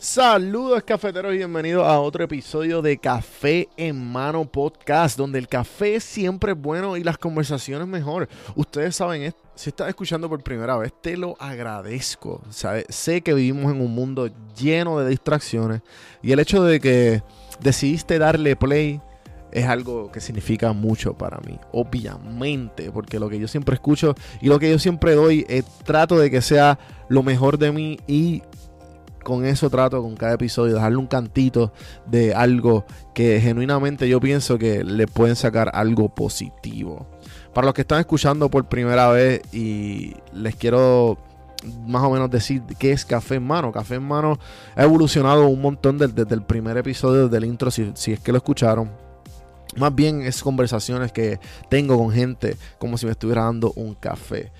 Saludos cafeteros y bienvenidos a otro episodio de Café en Mano Podcast, donde el café siempre es bueno y las conversaciones mejor. Ustedes saben, si estás escuchando por primera vez, te lo agradezco. Sé que vivimos en un mundo lleno de distracciones y el hecho de que decidiste darle play es algo que significa mucho para mí, obviamente, porque lo que yo siempre escucho y lo que yo siempre doy, es trato de que sea lo mejor de mí y con eso trato con cada episodio, dejarle un cantito de algo que genuinamente yo pienso que le pueden sacar algo positivo. Para los que están escuchando por primera vez y les quiero más o menos decir qué es Café en Mano. Café en Mano ha evolucionado un montón desde, el primer episodio del intro, si, si es que lo escucharon. Más bien es conversaciones que tengo con gente como si me estuviera dando un café.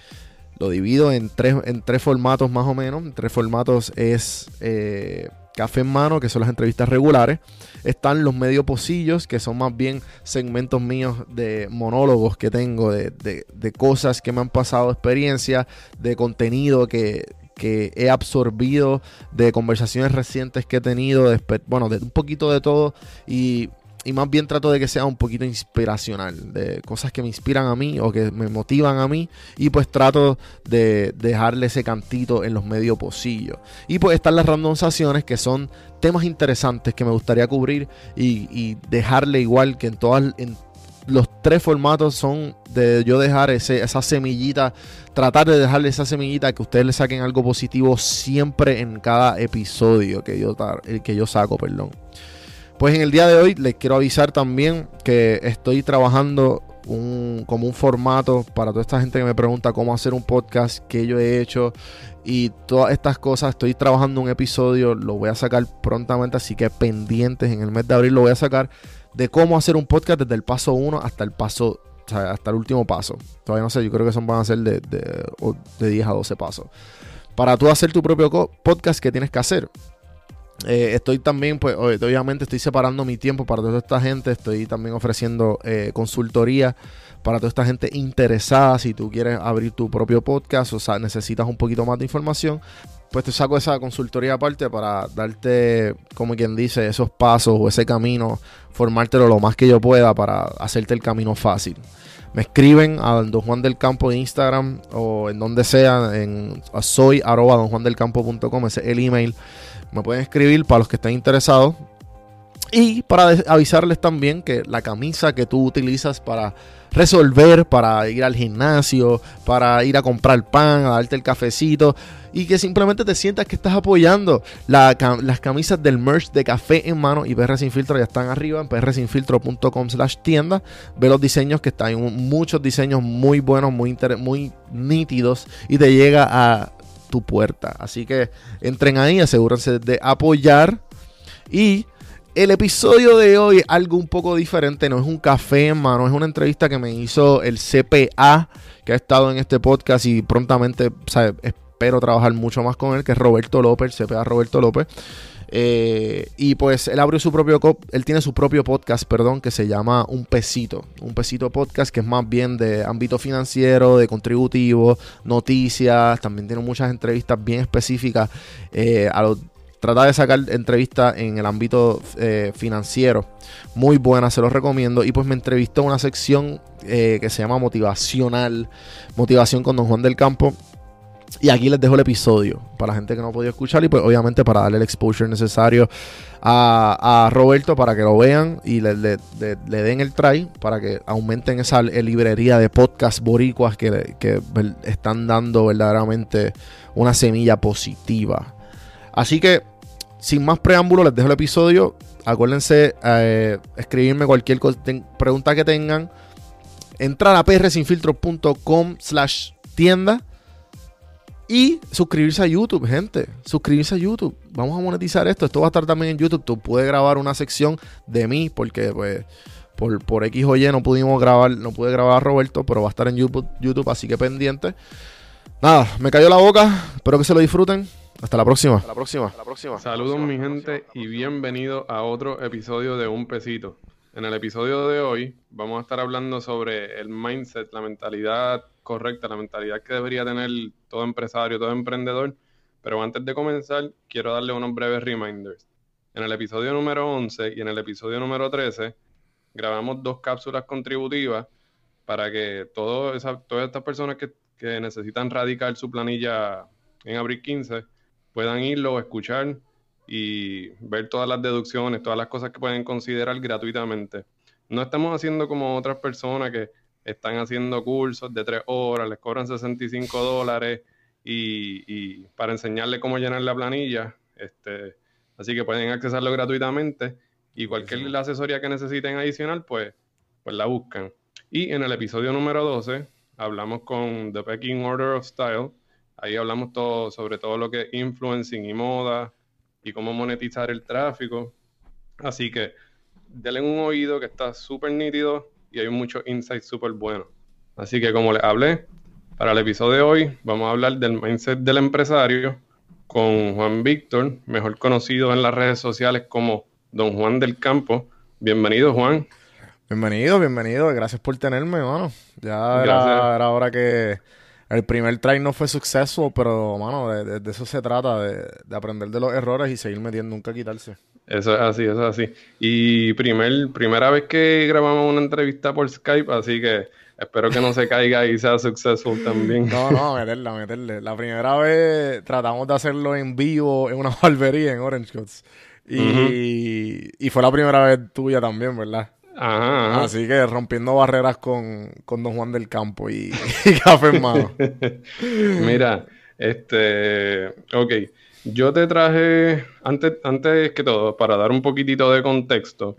Lo divido en tres, en tres formatos más o menos. En tres formatos es eh, café en mano, que son las entrevistas regulares. Están los medio pocillos, que son más bien segmentos míos de monólogos que tengo, de, cosas que me han pasado, experiencias, de contenido que, que he absorbido de conversaciones recientes que he tenido, bueno, de un poquito de todo y y más bien trato de que sea un poquito inspiracional, de cosas que me inspiran a mí o que me motivan a mí y pues trato de dejarle ese cantito en los medios pocillos. Y pues están las randomizaciones que son temas interesantes que me gustaría cubrir y, dejarle igual que en todas los tres formatos son de yo dejar ese, esa semillita, tratar de dejarle esa semillita que ustedes le saquen algo positivo siempre en cada episodio que yo, que yo saco, perdón. Pues en el día de hoy les quiero avisar también que estoy trabajando como un formato para toda esta gente que me pregunta cómo hacer un podcast, que yo he hecho y todas estas cosas. Estoy trabajando un episodio, lo voy a sacar prontamente, así que pendientes en el mes de abril lo voy a sacar de cómo hacer un podcast desde el paso 1 hasta el paso, o sea, hasta el último paso. Todavía no sé, yo creo que son van a ser de, de, de 10 a 12 pasos. Para tú hacer tu propio podcast, ¿qué tienes que hacer? Eh, estoy también, pues obviamente estoy separando mi tiempo para toda esta gente, estoy también ofreciendo eh, consultoría para toda esta gente interesada, si tú quieres abrir tu propio podcast o sea, necesitas un poquito más de información, pues te saco esa consultoría aparte para darte, como quien dice, esos pasos o ese camino, formártelo lo más que yo pueda para hacerte el camino fácil. Me escriben a Don Juan del Campo de Instagram o en donde sea, en soy arroba donjuandelcampo.com, ese es el email me pueden escribir para los que estén interesados. Y para avisarles también que la camisa que tú utilizas para resolver, para ir al gimnasio, para ir a comprar pan, a darte el cafecito y que simplemente te sientas que estás apoyando las camisas del merch de café en mano y PR ya están arriba en prsinfiltro.com slash tienda. Ve los diseños que están, muchos diseños muy buenos, muy, muy nítidos y te llega a tu puerta. Así que entren ahí, asegúrense de apoyar. Y el episodio de hoy, algo un poco diferente, no es un café mano, es una entrevista que me hizo el CPA, que ha estado en este podcast y prontamente espero trabajar mucho más con él, que es Roberto López, CPA Roberto López. Eh, y pues él abrió su propio, él tiene su propio podcast, perdón, que se llama Un Pesito. Un Pesito Podcast, que es más bien de ámbito financiero, de contributivo, noticias. También tiene muchas entrevistas bien específicas. Eh, a trata de sacar entrevistas en el ámbito eh, financiero. Muy buena, se los recomiendo. Y pues me entrevistó una sección que se llama Motivacional. Motivación con Don Juan del Campo. Y aquí les dejo el episodio para la gente que no ha podido escuchar y pues obviamente para darle el exposure necesario a, Roberto para que lo vean y le, den el try para que aumenten esa librería de podcast boricuas que, están dando verdaderamente una semilla positiva. Así que sin más preámbulo les dejo el episodio. Acuérdense eh, escribirme cualquier pregunta que tengan. Entrar a prsinfiltro.com slash tienda y suscribirse a YouTube, gente. Suscribirse a YouTube. Vamos a monetizar esto. Esto va a estar también en YouTube. Tú puedes grabar una sección de mí porque pues por, por X o Y no pudimos grabar, no pude grabar a Roberto, pero va a estar en YouTube, YouTube, así que pendiente. Nada, me cayó la boca. Espero que se lo disfruten. Hasta la próxima. Hasta la próxima. la próxima. Saludos mi gente y bienvenido a otro episodio de Un Pesito. En el episodio de hoy vamos a estar hablando sobre el mindset, la mentalidad correcta, la mentalidad que debería tener todo empresario, todo emprendedor, Pero antes de comenzar, quiero darle unos breves reminders. En el episodio número 11 y en el episodio número 13 grabamos dos cápsulas contributivas para que todas estas personas que, que necesitan radicar su planilla en abril 15 puedan irlo, escuchar y ver todas las deducciones, todas las cosas que pueden considerar gratuitamente. No estamos haciendo como otras personas que están haciendo cursos de tres horas, les cobran 65 dólares y, para enseñarles cómo llenar la planilla. Este, así que pueden accesarlo gratuitamente y cualquier asesoría que necesiten adicional, pues, pues la buscan. Y en el episodio número 12 hablamos con The Pecking Order of Style. Ahí hablamos todo sobre todo lo que es influencing y moda y cómo monetizar el tráfico. Así que denle un oído que está súper nítido y hay muchos insights súper buenos. Así que como les hablé, para el episodio de hoy vamos a hablar del mindset del empresario con Juan Víctor, mejor conocido en las redes sociales como Don Juan del Campo. Bienvenido, Juan. Bienvenido, bienvenido. Gracias por tenerme, mano. Ya era, era, hora que el primer try no fue suceso, pero, mano, de, eso se trata, de, de, aprender de los errores y seguir metiendo, nunca quitarse. Eso es así, eso es así. Y primer, primera vez que grabamos una entrevista por Skype, así que espero que no se caiga y sea successful también. No, no, meterla, meterle. La primera vez tratamos de hacerlo en vivo en una barbería en Orange Cuts. Y, y fue la primera vez tuya también, ¿verdad? Ajá, Así que rompiendo barreras con, con Don Juan del Campo y, café en mano. Mira, este, ok. Yo te traje, antes, antes que todo, para dar un poquitito de contexto,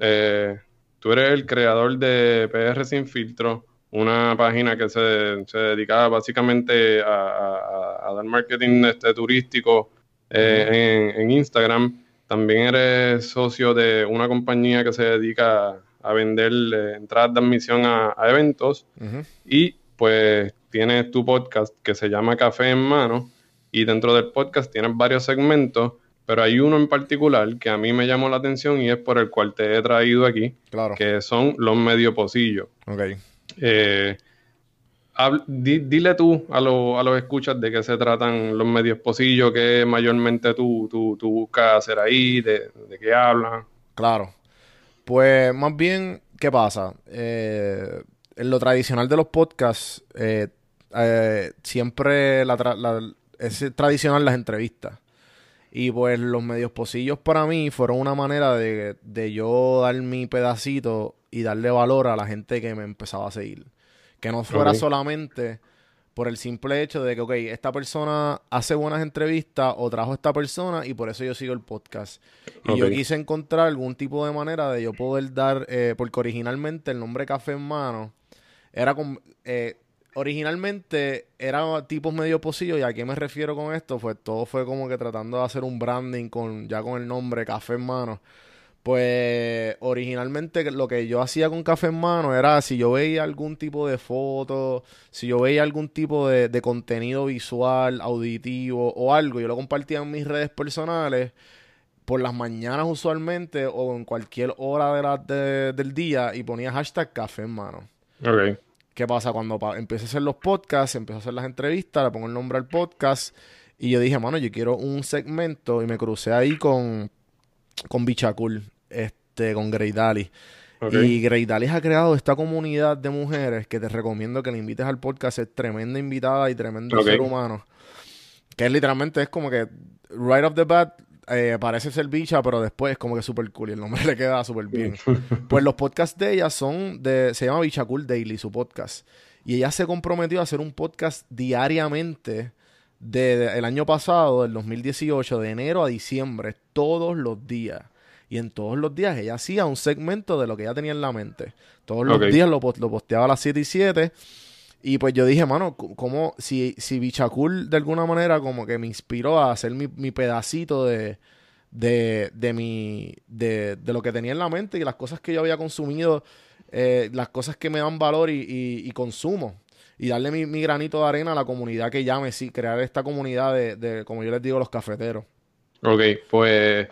eh, tú eres el creador de PR Sin Filtro, una página que se, se dedica básicamente a, dar marketing este, turístico eh, en, Instagram. También eres socio de una compañía que se dedica a vender eh, entradas de admisión a, eventos. Y pues tienes tu podcast que se llama Café en Mano y dentro del podcast tienes varios segmentos, pero hay uno en particular que a mí me llamó la atención y es por el cual te he traído aquí, claro. que son los medio pocillos. Ok. Eh, dile tú a, a los escuchas de qué se tratan los medios pocillos, que mayormente tú, tú, tú, buscas hacer ahí, de, qué hablan. Claro. Pues más bien, ¿qué pasa? Eh, en lo tradicional de los podcasts, eh, siempre la, la, es tradicional las entrevistas. Y pues los medios posillos para mí fueron una manera de, de, yo dar mi pedacito y darle valor a la gente que me empezaba a seguir. Que no fuera solamente por el simple hecho de que, ok, esta persona hace buenas entrevistas o trajo a esta persona y por eso yo sigo el podcast. Y yo quise encontrar algún tipo de manera de yo poder dar, eh, porque originalmente el nombre Café en Mano era con... Eh, originalmente era tipos medio pocillo y a qué me refiero con esto, pues todo fue como que tratando de hacer un branding con ya con el nombre Café en Mano. Pues originalmente lo que yo hacía con Café en Mano era si yo veía algún tipo de foto, si yo veía algún tipo de, contenido visual, auditivo o algo, yo lo compartía en mis redes personales por las mañanas usualmente o en cualquier hora del día y ponía hashtag Café en Mano. Okay. ¿Qué pasa? Cuando empecé a hacer los podcasts, empecé a hacer las entrevistas, le pongo el nombre al podcast y yo dije, mano, yo quiero un segmento y me crucé ahí con, con Bichacul, este, con Grey Daly. Y Grey Daly ha creado esta comunidad de mujeres que te recomiendo que le invites al podcast. Es tremenda invitada y tremendo ser humano. Que es literalmente es como que right off the bat eh, parece ser bicha, pero después es como que súper cool y el nombre le queda súper bien. pues los podcasts de ella son de, se llama Bicha Cool Daily, su podcast. Y ella se comprometió a hacer un podcast diariamente desde el año pasado, del 2018, de enero a diciembre, todos los días. Y en todos los días ella hacía un segmento de lo que ella tenía en la mente. Todos los días lo, lo posteaba a las 7 y 7 y pues yo dije, mano, como si, si Bichacul de alguna manera como que me inspiró a hacer mi, mi pedacito de, de, de, mi, de, de, lo que tenía en la mente y las cosas que yo había consumido, eh, las cosas que me dan valor y, y, consumo. Y darle mi, mi, granito de arena a la comunidad que llame, sí, crear esta comunidad de, de, como yo les digo, los cafeteros. Ok, pues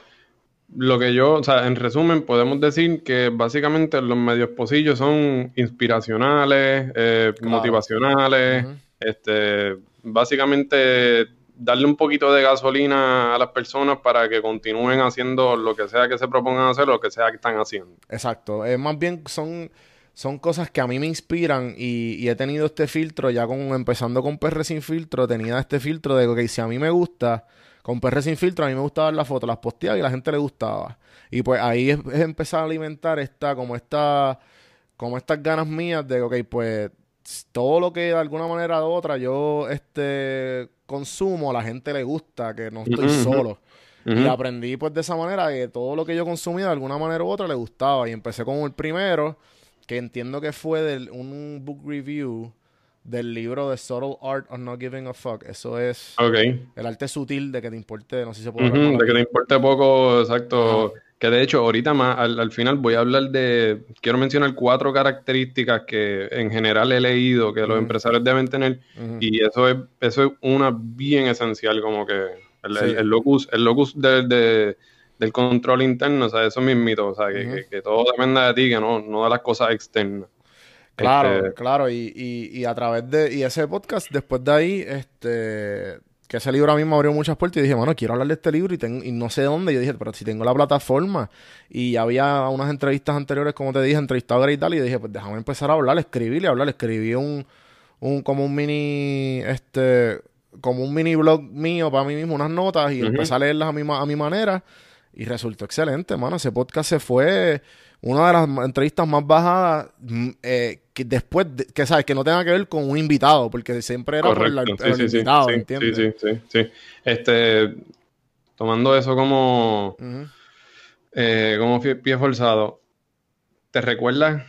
lo que yo, o sea, en resumen, podemos decir que básicamente los medios posillos son inspiracionales, eh, motivacionales, este, básicamente darle un poquito de gasolina a las personas para que continúen haciendo lo que sea que se propongan hacer, lo que sea que están haciendo. Exacto. Es más bien son, son cosas que a mí me inspiran y, he tenido este filtro, ya con, empezando con PR sin filtro, tenía este filtro de que si a mí me gusta, con PR sin filtro, a mí me gustaba las fotos, las posteaba y a la gente le gustaba. Y pues ahí es, empezar a alimentar esta, como esta, como estas ganas mías de, ok, pues todo lo que de alguna manera u otra yo este consumo, a la gente le gusta, que no estoy solo. Y aprendí pues de esa manera que todo lo que yo consumía de alguna manera u otra le gustaba. Y empecé con el primero, que entiendo que fue de un book review del libro de Subtle Art of Not Giving a Fuck. Eso es el arte sutil de que te importe, no sé si se puede De que te importe poco, exacto. Que de hecho, ahorita más, al, final voy a hablar de. Quiero mencionar cuatro características que en general he leído que los empresarios deben tener. Y eso es, eso es una bien esencial, como que el, locus, el locus del control interno, o sea, eso es mito, o sea, que, todo dependa de ti, que no, no de las cosas externas. Claro, este claro, y, y, y a través de y ese podcast, después de ahí, este que ese libro a mí me abrió muchas puertas y dije, bueno, quiero hablar de este libro y, tengo, y no sé dónde. Y yo dije, pero si tengo la plataforma. Y había unas entrevistas anteriores, como te dije, entrevistado y tal. Y dije, pues déjame empezar a hablar, escribir y hablar. Escribí un, un, como un mini, este, como un mini blog mío para mí mismo, unas notas y empecé a leerlas a mi, a mi manera. Y resultó excelente, mano. Ese podcast se fue una de las entrevistas más bajadas mm, eh, que después, que sabes, que no tenga que ver con un invitado, porque siempre era por el invitado, ¿entiendes? Sí, sí, sí, Este, tomando eso como, eh, como pie forzado, ¿te recuerdas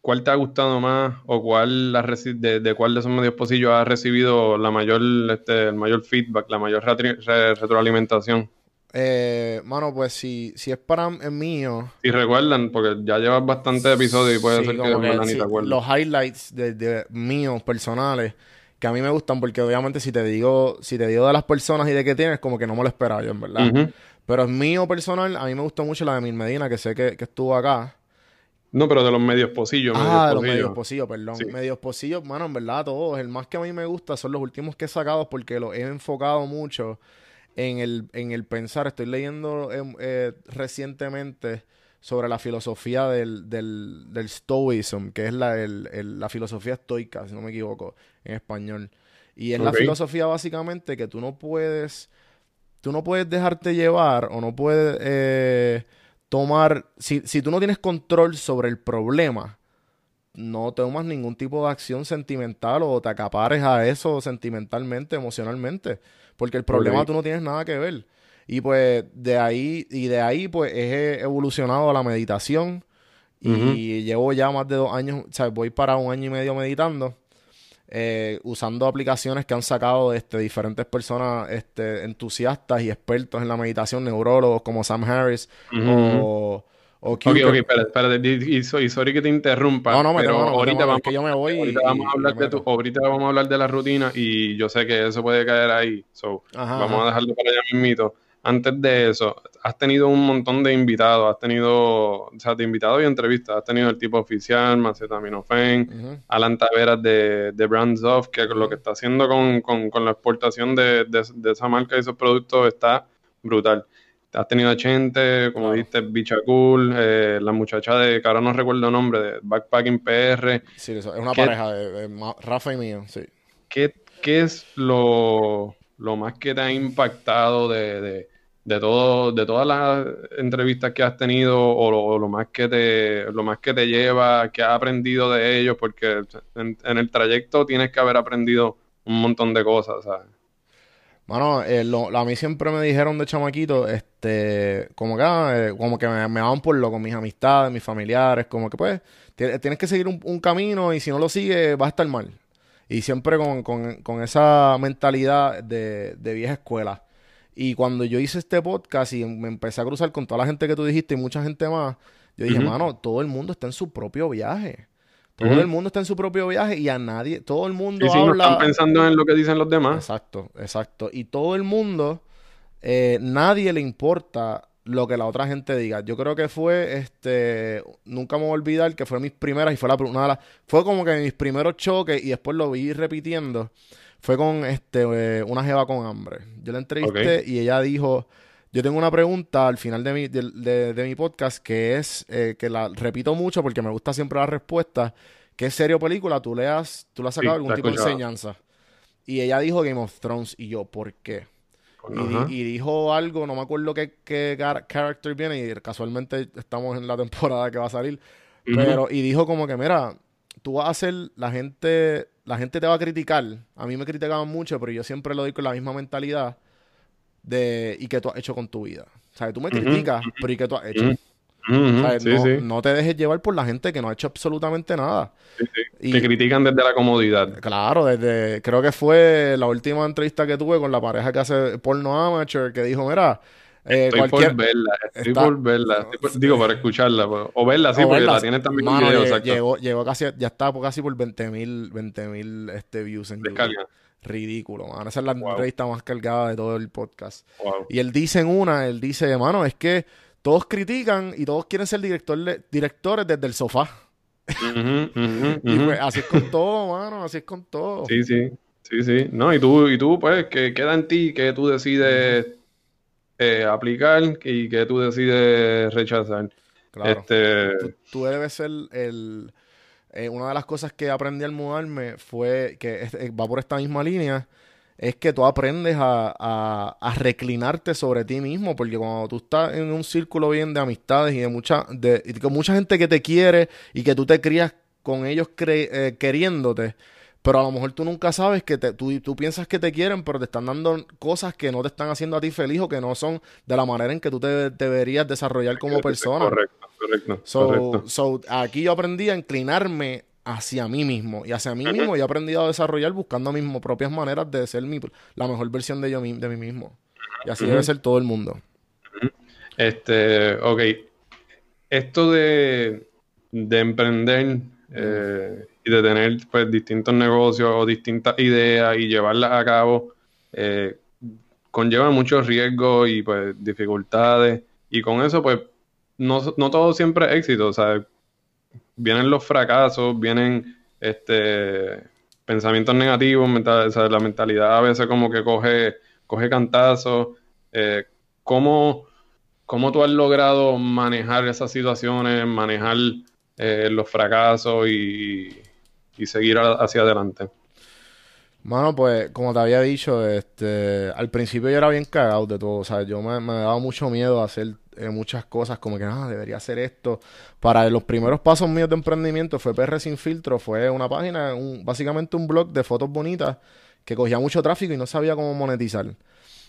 cuál te ha gustado más o cuál de, de, cuál de esos medios posillos has recibido la mayor, este, el mayor feedback, la mayor retroalimentación? Eh, mano, pues si, si es para el mío. Si recuerdan, porque ya llevas bastante episodios y puede ser que, ni te acuerdes. Los highlights de, míos personales que a mí me gustan, porque obviamente si te digo, si te digo de las personas y de qué tienes, como que no me lo esperaba yo, en verdad. Pero es mío personal, a mí me gustó mucho la de Mil Medina, que sé que, estuvo acá. No, pero de los medios posillos. Ah, de los medios posillos, perdón. Medios posillos, mano, en verdad, todos. El más que a mí me gusta son los últimos que he sacado porque los he enfocado mucho en el, en el pensar. Estoy leyendo em, eh, recientemente sobre la filosofía del, del, del stoicism, que es la, el, la filosofía estoica, si no me equivoco, en español. Y es la filosofía básicamente que tú no puedes, tú no puedes dejarte llevar o no puedes eh, tomar, si, si tú no tienes control sobre el problema, no tomas ningún tipo de acción sentimental o te acapares a eso sentimentalmente, emocionalmente. Porque el problema tú no tienes nada que ver. Y pues de ahí, y de ahí pues he evolucionado a la meditación. Y llevo ya más de dos años, o sea, voy para un año y medio meditando. Eh, usando aplicaciones que han sacado este, diferentes personas este, entusiastas y expertos en la meditación, neurólogos como Sam Harris o Ok, ok, espérate, Y, sorry que te interrumpa. No, no, me pero ahorita vamos, que yo me voy ahorita vamos a hablar de tu, ahorita vamos a hablar de la rutina y yo sé que eso puede caer ahí. So, vamos a dejarlo para allá mismito. Antes de eso, has tenido un montón de invitados, has tenido, o sea, de invitados y entrevistas, has tenido el tipo oficial, Macetaminofen, Alan Taveras de, de Brands of, que lo que está haciendo con, con, con la exportación de, de, de esa marca y esos productos está brutal has tenido a Chente, como dijiste, Bicha Cool, eh, la muchacha de, que ahora no recuerdo el nombre, de Backpacking PR. Sí, es una pareja de, Rafa y mío, sí. ¿Qué, qué es lo, más que te ha impactado de, todo, de todas las entrevistas que has tenido o lo, más que te, lo más que te lleva, que has aprendido de ellos? Porque en, en el trayecto tienes que haber aprendido un montón de cosas, ¿sabes? Bueno, eh, a mí siempre me dijeron de chamaquito, este, como que, ah, eh, como que me, me van por lo con mis amistades, mis familiares, como que pues, tienes que seguir un, camino y si no lo sigues vas a estar mal. Y siempre con, con, con esa mentalidad de, de, vieja escuela. Y cuando yo hice este podcast y me empecé a cruzar con toda la gente que tú dijiste y mucha gente más, yo dije, mano, todo el mundo está en su propio viaje. Todo el mundo está en su propio viaje y a nadie, todo el mundo sí, habla. No están pensando en lo que dicen los demás. Exacto, exacto. Y todo el mundo, eh, nadie le importa lo que la otra gente diga. Yo creo que fue, este, nunca me voy a olvidar que fue mis primeras y fue la una de las, fue como que mis primeros choques y después lo vi repitiendo fue con este, eh, una jeva con hambre. Yo la entrevisté y ella dijo, yo tengo una pregunta al final de mi, de, mi podcast que es, eh, que la repito mucho porque me gusta siempre la respuesta, ¿qué serie o película tú le has, tú le has sacado algún tipo de enseñanza? Y ella dijo Game of Thrones y yo, ¿por qué? Y, dijo algo, no me acuerdo qué, qué character viene, y casualmente estamos en la temporada que va a salir. Pero, y dijo como que, mira, tú vas a hacer, la gente, la gente te va a criticar. A mí me criticaban mucho, pero yo siempre lo doy con la misma mentalidad de ¿y qué tú has hecho con tu vida? Sea, tú me criticas, pero ¿y qué tú has hecho? no, te dejes llevar por la gente que no ha hecho absolutamente nada. Y, te critican desde la comodidad. Claro, desde. Creo que fue la última entrevista que tuve con la pareja que hace porno amateur, que dijo: Mira, eh, estoy por verla, estoy por verla. digo, para escucharla. Pues, o verla, sí, porque la tiene también un video, llegó, llegó, casi, ya está casi por 20 mil 20, este, views en YouTube. Ridículo, man. Esa es la entrevista más cargada de todo el podcast. Y él dice en una, él dice, mano, es que todos critican y todos quieren ser directores desde el sofá. y pues, así es con todo, mano, así es con todo. Sí, sí, sí, sí. No, y tú, y tú pues, que queda en ti que tú decides eh, aplicar y que tú decides rechazar. Claro. Este... Tú, debes ser el... Eh, una de las cosas que aprendí al mudarme fue que eh, va por esta misma línea es que tú aprendes a, a, reclinarte sobre ti mismo, porque cuando tú estás en un círculo bien de amistades y de mucha, de, y con mucha gente que te quiere y que tú te crías con ellos eh, queriéndote, pero a lo mejor tú nunca sabes que te, tú, tú, piensas que te quieren, pero te están dando cosas que no te están haciendo a ti feliz o que no son de la manera en que tú te deberías desarrollar como persona. Correcto, correcto. So, so aquí yo aprendí a inclinarme hacia mí mismo. Y hacia mí mismo he aprendido a desarrollar buscando mis propias maneras de ser mi, la mejor versión de yo de mí mismo. Y así debe ser todo el mundo. Este, ok. Esto de, de emprender eh, y de tener pues distintos negocios o distintas ideas y llevarlas a cabo eh, conlleva muchos riesgos y pues dificultades. Y con eso, pues, no, no todo siempre es éxito. O sea, vienen los fracasos, vienen este pensamientos negativos, la mentalidad a veces como que coge, coge cantazos. Eh, ¿cómo, tú has logrado manejar esas situaciones, manejar eh, los fracasos y, seguir hacia adelante? Mano, pues, como te había dicho, este, al principio yo era bien cagado de todo. O sea, yo me, me daba mucho miedo a hacer eh, muchas cosas como que, ah, debería hacer esto. Para los primeros pasos míos de emprendimiento fue PR Sin Filtro, fue una página, un, básicamente un blog de fotos bonitas que cogía mucho tráfico y no sabía cómo monetizar.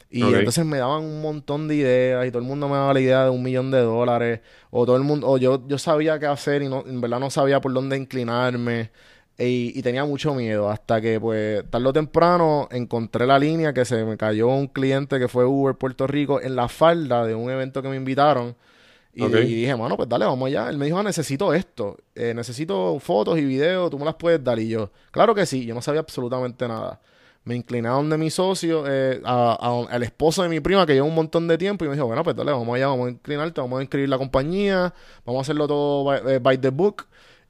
Y entonces me daban un montón de ideas y todo el mundo me daba la idea de un millón de dólares o todo el mundo, o yo, yo sabía qué hacer y no, en verdad no sabía por dónde inclinarme. Y, tenía mucho miedo hasta que, pues, tarde o temprano encontré la línea que se me cayó un cliente que fue Uber Puerto Rico en la falda de un evento que me invitaron. Y, dije, bueno, pues dale, vamos allá. Él me dijo, ah, necesito esto. Eh, necesito fotos y videos, tú me las puedes dar. Y yo, claro que sí, yo no sabía absolutamente nada. Me incliné a donde mi socio, eh, al esposo de mi prima que lleva un montón de tiempo y me dijo, bueno, pues dale, vamos allá, vamos a inclinarte, vamos a inscribir la compañía, vamos a hacerlo todo by eh, the book.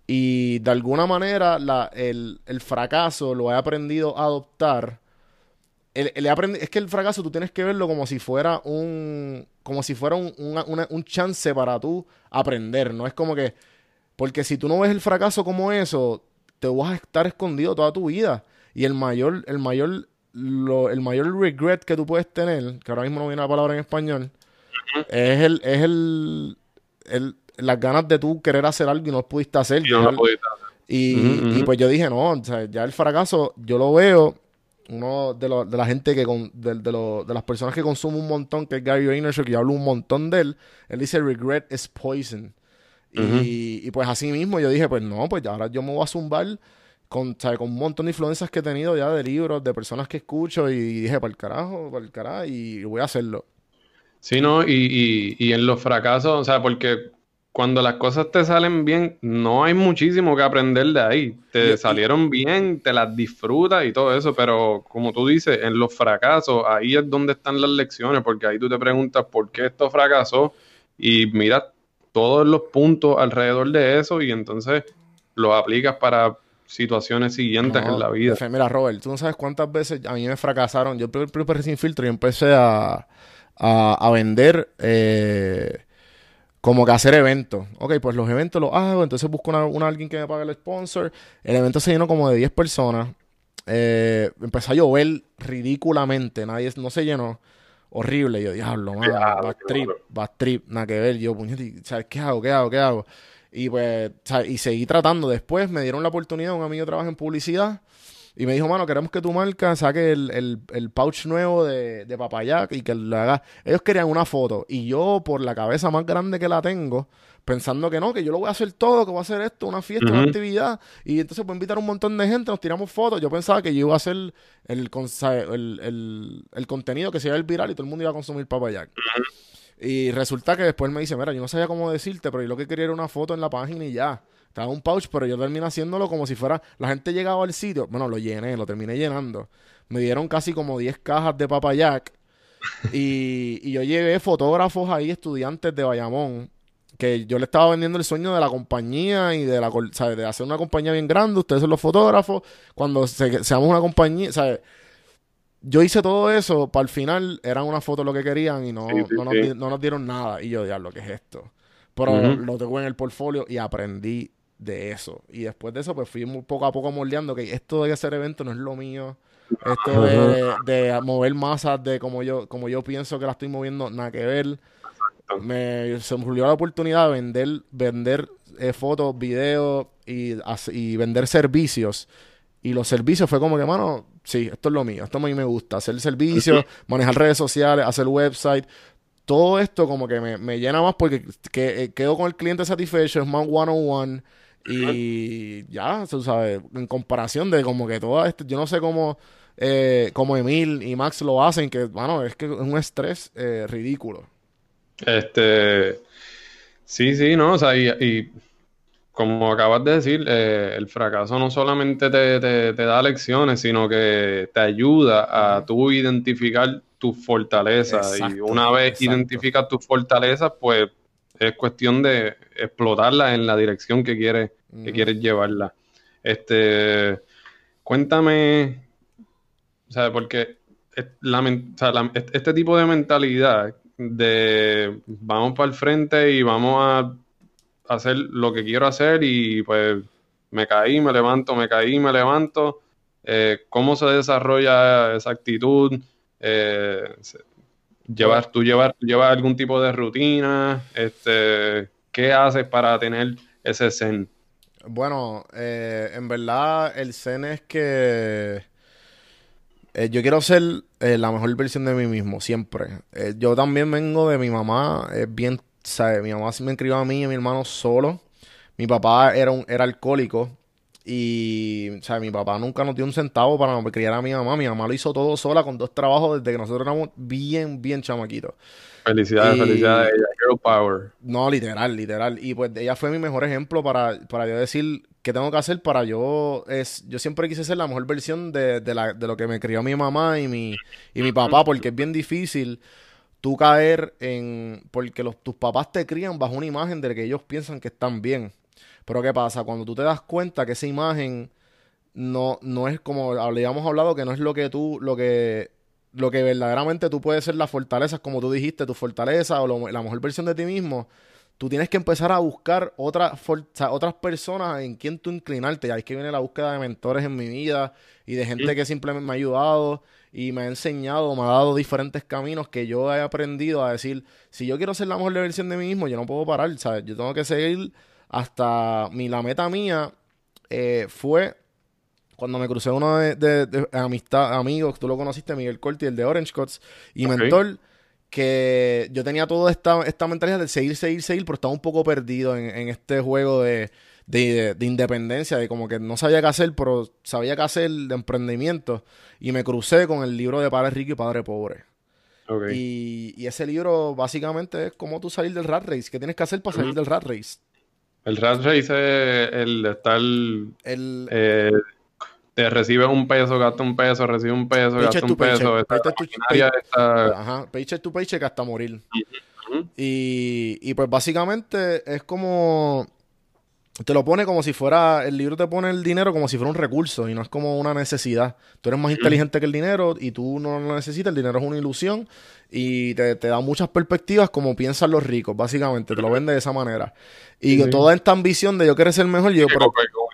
Y de alguna manera el, fracaso lo he aprendido a adoptar. El, es que el fracaso tú tienes que verlo como si fuera un como si fuera un, un chance para tú aprender. No es como que porque si tú no ves el fracaso como eso, te vas a estar escondido toda tu vida. Y el mayor, el mayor, el mayor regret que tú puedes tener, que ahora mismo no viene la palabra en español, es el, es el, el las ganas de tú querer hacer algo y no pudiste hacer. Y, pues yo dije, no, ya el fracaso yo lo veo, uno de, de la gente que, con, de, de, las personas que consume un montón, que es Gary Vaynerchuk, que yo hablo un montón de él, él dice, regret is poison. y, pues así mismo yo dije, pues no, pues ahora yo me voy a zumbar con, con un montón de influencias que he tenido ya de libros, de personas que escucho y dije, para el carajo, para el carajo, y voy a hacerlo. Sí, no, y, y, y en los fracasos, o sea, porque cuando las cosas te salen bien, no hay muchísimo que aprender de ahí. Te salieron bien, te las disfrutas y todo eso, pero como tú dices, en los fracasos, ahí es donde están las lecciones, porque ahí tú te preguntas por qué esto fracasó y miras todos los puntos alrededor de eso y entonces los aplicas para situaciones siguientes en la vida. Mira, Robert, tú no sabes cuántas veces a mí me fracasaron. Yo primero sin filtro y empecé a, a, vender eh, como que hacer eventos. Ok, pues los eventos los hago, entonces busco una, alguien que me pague el sponsor. El evento se llenó como de 10 personas. Eh, empezó a llover ridículamente, nadie no se llenó. Horrible, yo, diablo, man, va trip, va trip, nada que ver. Yo, puñete, ¿sabes qué hago? ¿Qué hago? ¿Qué hago? Y pues, y seguí tratando. Después me dieron la oportunidad, un amigo trabaja en publicidad. Y me dijo, mano, queremos que tu marca saque el, el, pouch nuevo de, de Papayac y que lo haga. Ellos querían una foto. Y yo, por la cabeza más grande que la tengo, pensando que no, que yo lo voy a hacer todo, que voy a hacer esto, una fiesta, una actividad. Y entonces voy a invitar a un montón de gente, nos tiramos fotos. Yo pensaba que yo iba a hacer el, el, el, contenido que se iba a ir viral y todo el mundo iba a consumir Papayac. Y resulta que después me dice, mira, yo no sabía cómo decirte, pero yo lo que quería era una foto en la página y ya. Estaba un pouch, pero yo terminé haciéndolo como si fuera. La gente llegaba al sitio. Bueno, lo llené, lo terminé llenando. Me dieron casi como 10 cajas de Papayac. y, y yo llevé fotógrafos ahí, estudiantes de Bayamón, que yo le estaba vendiendo el sueño de la compañía y de la de hacer una compañía bien grande, ustedes son los fotógrafos, cuando seamos una compañía, ¿sabes? Yo hice todo eso, para el final eran una foto lo que querían y no, no, nos, dieron nada. Y yo, diablo, ¿qué es esto? Pero lo tengo en el portfolio y aprendí de eso. Y después de eso, pues fui poco a poco moldeando que esto de hacer eventos no es lo mío. Esto de, mover masas de como yo, como yo pienso que la estoy moviendo, nada que ver. Me, se me ocurrió la oportunidad de vender, vender eh, fotos, videos y, y vender servicios. Y los servicios fue como que, mano, sí, esto es lo mío, esto a mí me gusta. Hacer servicios, manejar redes sociales, hacer website. Todo esto como que me, me llena más porque que, eh, quedo con el cliente satisfecho, es más one-on-one. Y ya, tú sabes, en comparación de como que todo esto, yo no sé cómo, eh, como Emil y Max lo hacen, que, bueno, es que es un estrés eh, ridículo. Este, sí, sí, no, o sea, y, como acabas de decir, eh, el fracaso no solamente te, te, da lecciones, sino que te ayuda a tú identificar tus fortalezas. y una vez identificas tus fortalezas, pues es cuestión de explotarla en la dirección que quieres, que quieres llevarla. Este, cuéntame, o sea, porque este tipo de mentalidad de vamos para el frente y vamos a hacer lo que quiero hacer y pues me caí, me levanto, me caí, me levanto. Eh, ¿Cómo se desarrolla esa actitud? Eh, llevar, tú llevar, llevas algún tipo de rutina, este, ¿qué haces para tener ese zen? Bueno, eh, en verdad el zen es que eh, yo quiero ser eh, la mejor versión de mí mismo, siempre. yo también vengo de mi mamá, es bien, ¿sabes? Mi mamá me inscribió a mí y a mi hermano solo. Mi papá era, un, era alcohólico y, o sea, mi papá nunca nos dio un centavo para criar a mi mamá. Mi mamá lo hizo todo sola con dos trabajos desde que nosotros éramos bien, bien chamaquitos. Felicidades, felicidades ella. Girl power. No, literal, literal. Y pues ella fue mi mejor ejemplo para, para yo decir qué tengo que hacer para yo... es Yo siempre quise ser la mejor versión de, de, la, de lo que me crió mi mamá y mi, y mi papá, porque es bien difícil tú caer en... Porque los, tus papás te crían bajo una imagen de que ellos piensan que están bien. Pero ¿qué pasa? Cuando tú te das cuenta que esa imagen no, no es como habíamos hablado, que no es lo que tú, lo que, lo que verdaderamente tú puedes ser las fortalezas, como tú dijiste, tu fortaleza o la mejor versión de ti mismo, tú tienes que empezar a buscar otras otras personas en quien tú inclinarte. Y ahí es que viene la búsqueda de mentores en mi vida y de gente que simplemente me ha ayudado y me ha enseñado, me ha dado diferentes caminos que yo he aprendido a decir, si yo quiero ser la mejor versión de mí mismo, yo no puedo parar, ¿sabes? Yo tengo que seguir hasta mi, la meta mía eh, fue cuando me crucé uno de, amistad, amigos, tú lo conociste, Miguel Corti, el de Orange Cuts, y mentor, que yo tenía toda esta, esta mentalidad de seguir, seguir, seguir, pero estaba un poco perdido en, este juego de, de, independencia, de como que no sabía qué hacer, pero sabía qué hacer de emprendimiento, y me crucé con el libro de Padre Rico y Padre Pobre. Y, y, ese libro básicamente es cómo tú salir del rat race, qué tienes que hacer para salir del rat race. El es el estar. El, eh, te recibes un peso, gasta un peso, recibe un peso, gasta un peso. Ajá, paycheck to paycheck hasta morir. y, y pues básicamente es como te lo pone como si fuera, el libro te pone el dinero como si fuera un recurso y no es como una necesidad. Tú eres más inteligente que el dinero y tú no lo necesitas, el dinero es una ilusión y te, da muchas perspectivas como piensan los ricos, básicamente, te lo vende de esa manera. Y toda esta ambición de yo querer ser mejor, yo... pero,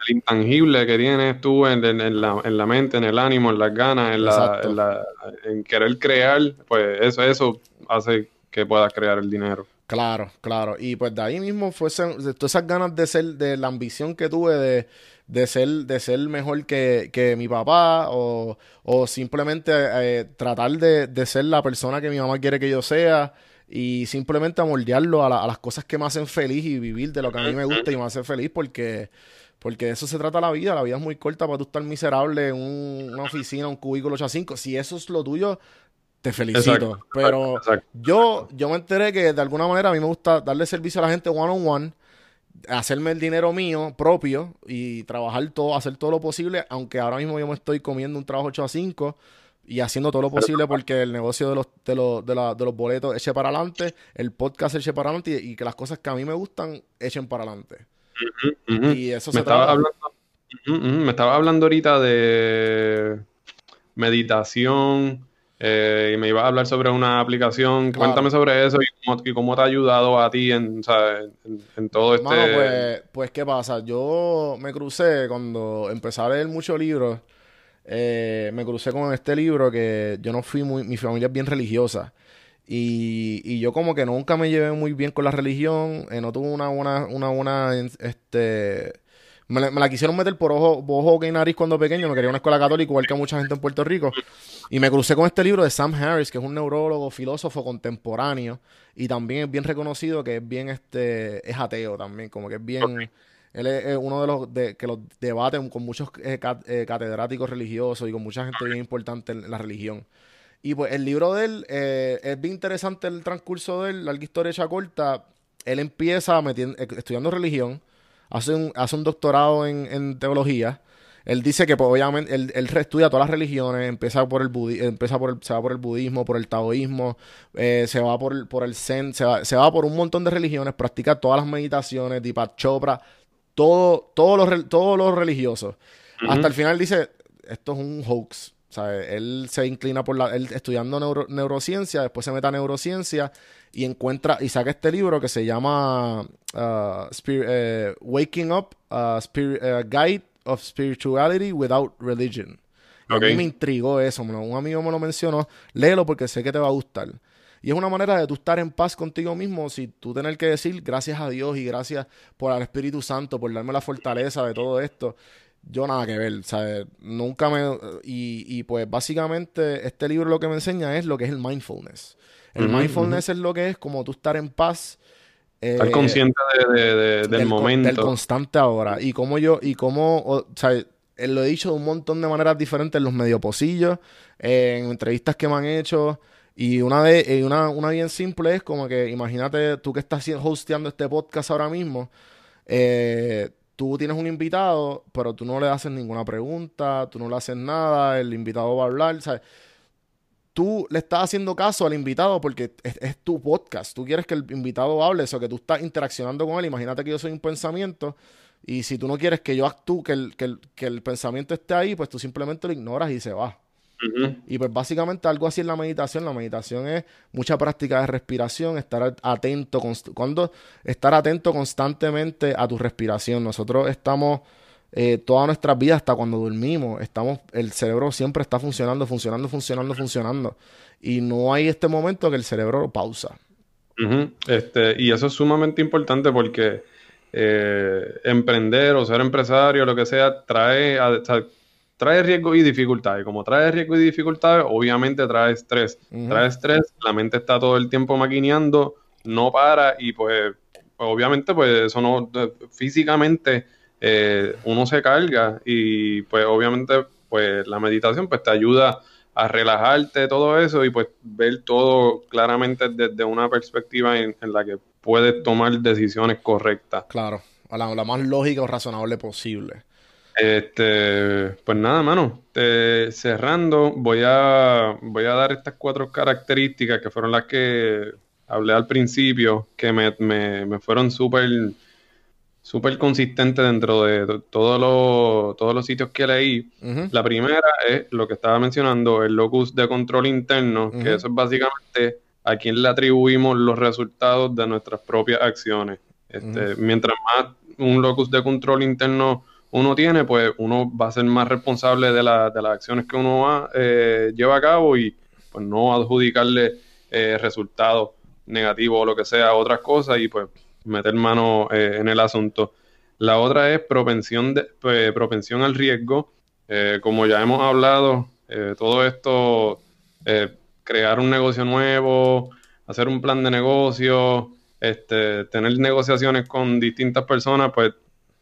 el intangible que tienes tú en, la, en, la, mente, en el ánimo, en las ganas, en, la, en, querer crear, pues eso, eso hace que puedas crear el dinero. Claro, claro. Y pues de ahí mismo fue todas esas ganas de ser, de la ambición que tuve de, de ser, de ser mejor que, que mi papá o, o simplemente eh, tratar de, de, ser la persona que mi mamá quiere que yo sea y simplemente amoldearlo a, a, las cosas que me hacen feliz y vivir de lo que a mí me gusta y me hace feliz porque, porque de eso se trata la vida. La vida es muy corta para tú estar miserable en una oficina, un cubículo 8 a 5. Si eso es lo tuyo, te felicito. pero yo, yo me enteré que de alguna manera a mí me gusta darle servicio a la gente one on one, hacerme el dinero mío propio y trabajar todo, hacer todo lo posible, aunque ahora mismo yo me estoy comiendo un trabajo 8 a 5 y haciendo todo lo posible porque el negocio de los, de los, de, la, de los boletos eche para adelante, el podcast eche para adelante y, que las cosas que a mí me gustan echen para adelante. Y eso me se estaba hablando, Me estaba hablando ahorita de meditación, eh, y me iba a hablar sobre una aplicación. Cuéntame sobre eso y cómo, te ha ayudado a ti en, todo este... pues, pues, ¿qué pasa? Yo me crucé cuando empecé a leer muchos libros. Eh, me crucé con este libro que yo no fui muy... Mi familia es bien religiosa. Y, y yo como que nunca me llevé muy bien con la religión. Eh, no tuve una buena... Una buena este, me la, quisieron meter por ojo, ojo y nariz cuando pequeño. Me quería una escuela católica, igual que mucha gente en Puerto Rico. Y me crucé con este libro de Sam Harris, que es un neurólogo, filósofo contemporáneo. Y también es bien reconocido que es bien, este, es ateo también, como que es bien... Él es, uno de los que los debaten con muchos eh, eh, catedráticos religiosos y con mucha gente bien importante en la religión. Y pues el libro de él eh, es bien interesante el transcurso de él, la historia hecha corta. Él empieza estudiando religión hace un, hace un doctorado en, teología. Él dice que pues, obviamente él, él estudia todas las religiones, empieza por el empieza por el, se va por el budismo, por el taoísmo, eh, se va por el, por el zen, se va, se va por un montón de religiones, practica todas las meditaciones, Deepak Chopra, todo, todos los, todos los religiosos. Hasta el final dice, esto es un hoax. O sea, él se inclina por la, él estudiando neurociencia, después se mete a neurociencia y encuentra y saca este libro que se llama uh, eh, Waking Up, uh, uh, Guide of Spirituality Without Religion. A mí me intrigó eso, un amigo me lo mencionó, léelo porque sé que te va a gustar. Y es una manera de tú estar en paz contigo mismo, si tú tener que decir gracias a Dios y gracias por el Espíritu Santo, por darme la fortaleza de todo esto. Yo nada que ver, ¿sabes? Nunca me... Y, y pues básicamente este libro lo que me enseña es lo que es el mindfulness. El mindfulness es lo que es como tú estar en paz. estar eh, consciente del, momento. Del constante ahora. Y como yo, y como, o, sea, eh, lo he dicho de un montón de maneras diferentes en los medioposillos, en entrevistas que me han hecho. Y una de, eh, una, una bien simple es como que, imagínate, tú que estás hosteando este podcast ahora mismo, tú tienes un invitado, pero tú no le haces ninguna pregunta, tú no le haces nada, el invitado va a hablar, ¿sabes? tú le estás haciendo caso al invitado porque es, tu podcast. Tú quieres que el invitado hable, eso que tú estás interaccionando con él. Imagínate que yo soy un pensamiento y si tú no quieres que yo actúe, que el, que el, pensamiento esté ahí, pues tú simplemente lo ignoras y se va. Y pues básicamente algo así es la meditación. La meditación es mucha práctica de respiración, estar atento, cuando estar atento constantemente a tu respiración. Nosotros estamos eh, toda nuestra vida hasta cuando dormimos, estamos, el cerebro siempre está funcionando, funcionando, funcionando, funcionando. Y no hay este momento que el cerebro pausa. este, y eso es sumamente importante porque eh, emprender o ser empresario, lo que sea, trae, trae riesgo y dificultades. Como trae riesgo y dificultades, obviamente trae estrés. Trae estrés, la mente está todo el tiempo maquineando, no para y pues obviamente pues eso no físicamente eh, uno se carga y pues obviamente pues la meditación pues te ayuda a relajarte todo eso y pues ver todo claramente desde una perspectiva en, la que puedes tomar decisiones correctas. Claro, a la, más lógica o razonable posible. Este, pues nada, mano. cerrando, voy a, voy a dar estas cuatro características que fueron las que hablé al principio, que me, me, me fueron súper súper consistente dentro de todos los, todos los sitios que leí. La primera es lo que estaba mencionando, el locus de control interno, que eso es básicamente a quien le atribuimos los resultados de nuestras propias acciones. Este, mientras más un locus de control interno uno tiene, pues uno va a ser más responsable de, las acciones que uno va, eh, lleva a cabo y pues no adjudicarle eh, resultados negativos o lo que sea otras cosas y pues meter mano eh, en el asunto. La otra es propensión, de, pues, propensión al riesgo. Eh, como ya hemos hablado, todo esto, crear un negocio nuevo, hacer un plan de negocio, este, tener negociaciones con distintas personas, pues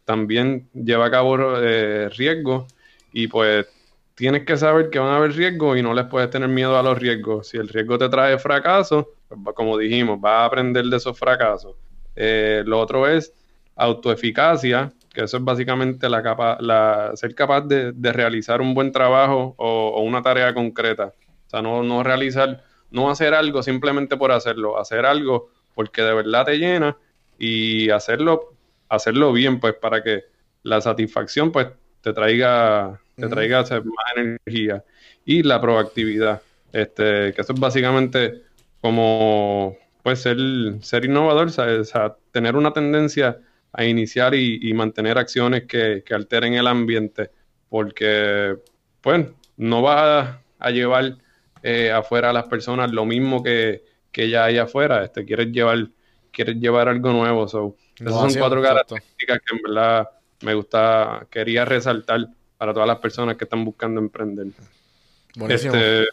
también lleva a cabo riesgos y pues tienes que saber que van a haber riesgos y no les puedes tener miedo a los riesgos. Si el riesgo te trae fracaso, pues, como dijimos, vas a aprender de esos fracasos. Eh, lo otro es autoeficacia, que eso es básicamente la capa la, ser capaz de, realizar un buen trabajo o, una tarea concreta. O sea, no, no realizar, no hacer algo simplemente por hacerlo, hacer algo porque de verdad te llena y hacerlo, hacerlo bien, pues para que la satisfacción pues te traiga, te traiga más energía. Y la proactividad, este, que eso es básicamente como pues ser, ser innovador, o sea, tener una tendencia a iniciar y, mantener acciones que, alteren el ambiente, porque pues no va a, llevar eh, afuera a las personas lo mismo que, ya hay afuera, este, quieres llevar, quieres llevar algo nuevo, so. Esas son cuatro características que en verdad me gusta, quería resaltar para todas las personas que están buscando emprender. Este,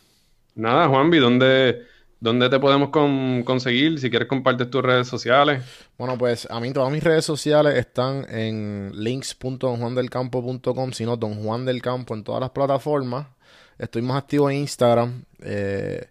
nada, Juanvi, ¿dónde ¿Dónde te podemos conseguir? Si quieres compartir tus redes sociales. Bueno, pues a mí todas mis redes sociales están en links.donjuandelcampo.com, sino Don Juan del Campo en todas las plataformas. Estoy más activo en Instagram. Eh,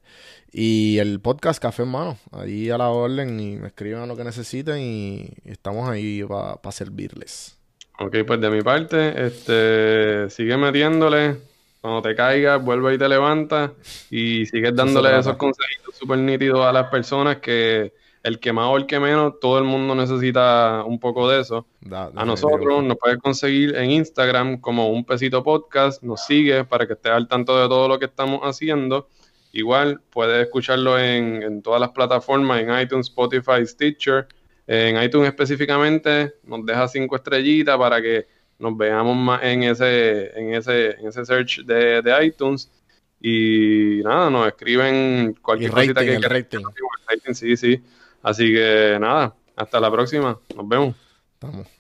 y el podcast Café en Mano. Ahí a la orden y me escriban lo que necesiten y estamos ahí para servirles. Ok, pues de mi parte, este, sigue metiéndole cuando te caigas, vuelve y te levantas y sigues dándole esos consejos súper nítidos a las personas que el que más o el que menos, todo el mundo necesita un poco de eso. a nosotros nos puedes conseguir en Instagram como un pesito podcast, nos sigue para que estés al tanto de todo lo que estamos haciendo. Igual puedes escucharlo en, en todas las plataformas, en iTunes, Spotify, Stitcher. En iTunes específicamente nos deja cinco estrellitas para que nos veamos más en ese, en ese, en ese search de, de iTunes. Y nada, nos escriben cualquier cosita que quieran. Sí, sí. Así que nada, hasta la próxima. Nos vemos. Vamos.